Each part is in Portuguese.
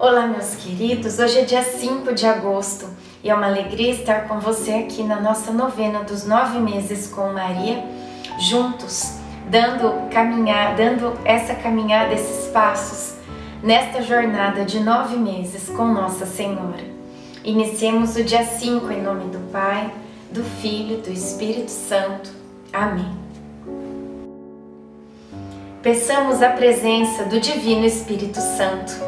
Olá, meus queridos. Hoje é dia 5 de agosto e é uma alegria estar com você aqui na nossa novena dos nove meses com Maria, juntos, dando caminhar, dando essa caminhada, esses passos nesta jornada de nove meses com Nossa Senhora. Iniciemos o dia 5 em nome do Pai, do Filho, do Espírito Santo. Amém. Peçamos a presença do Divino Espírito Santo.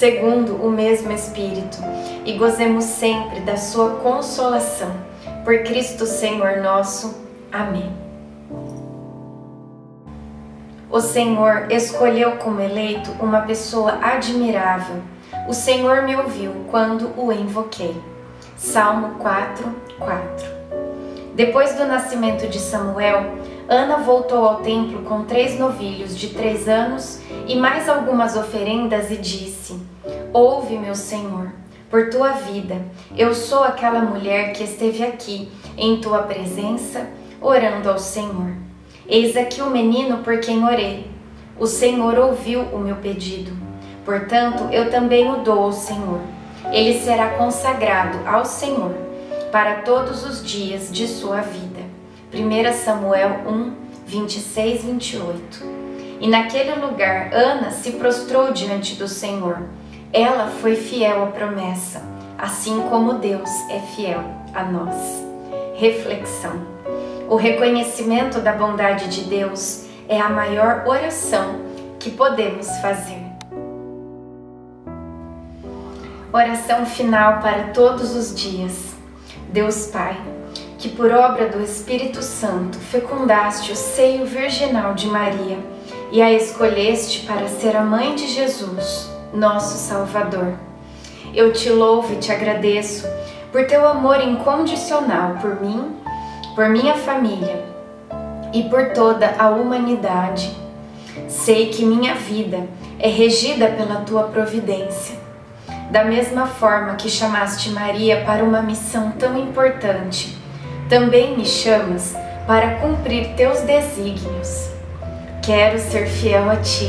segundo o mesmo Espírito, e gozemos sempre da Sua consolação. Por Cristo Senhor nosso. Amém. O Senhor escolheu como eleito uma pessoa admirável. O Senhor me ouviu quando o invoquei. Salmo 4, 4. Depois do nascimento de Samuel, Ana voltou ao templo com três novilhos de três anos e mais algumas oferendas e disse: Ouve, meu senhor, por tua vida, eu sou aquela mulher que esteve aqui em tua presença, orando ao Senhor. Eis aqui o menino por quem orei. O Senhor ouviu o meu pedido. Portanto, eu também o dou ao Senhor. Ele será consagrado ao Senhor para todos os dias de sua vida. 1 Samuel 1, 26, 28. E naquele lugar Ana se prostrou diante do Senhor. Ela foi fiel à promessa, assim como Deus é fiel a nós. Reflexão: O reconhecimento da bondade de Deus é a maior oração que podemos fazer. Oração final para todos os dias. Deus Pai que por obra do Espírito Santo fecundaste o seio virginal de Maria e a escolheste para ser a mãe de Jesus, nosso Salvador. Eu te louvo e te agradeço por teu amor incondicional por mim, por minha família e por toda a humanidade. Sei que minha vida é regida pela tua providência. Da mesma forma que chamaste Maria para uma missão tão importante, também me chamas para cumprir teus desígnios. Quero ser fiel a ti.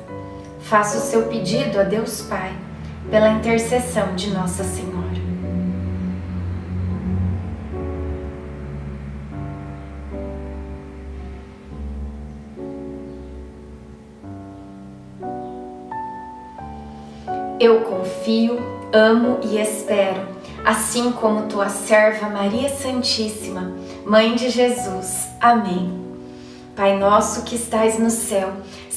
Faça o seu pedido a Deus Pai, pela intercessão de Nossa Senhora. Eu confio, amo e espero, assim como tua serva Maria Santíssima Mãe de Jesus. Amém. Pai nosso que estais no céu,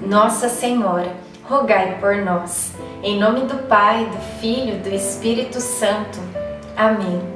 Nossa Senhora, rogai por nós. Em nome do Pai, do Filho e do Espírito Santo. Amém.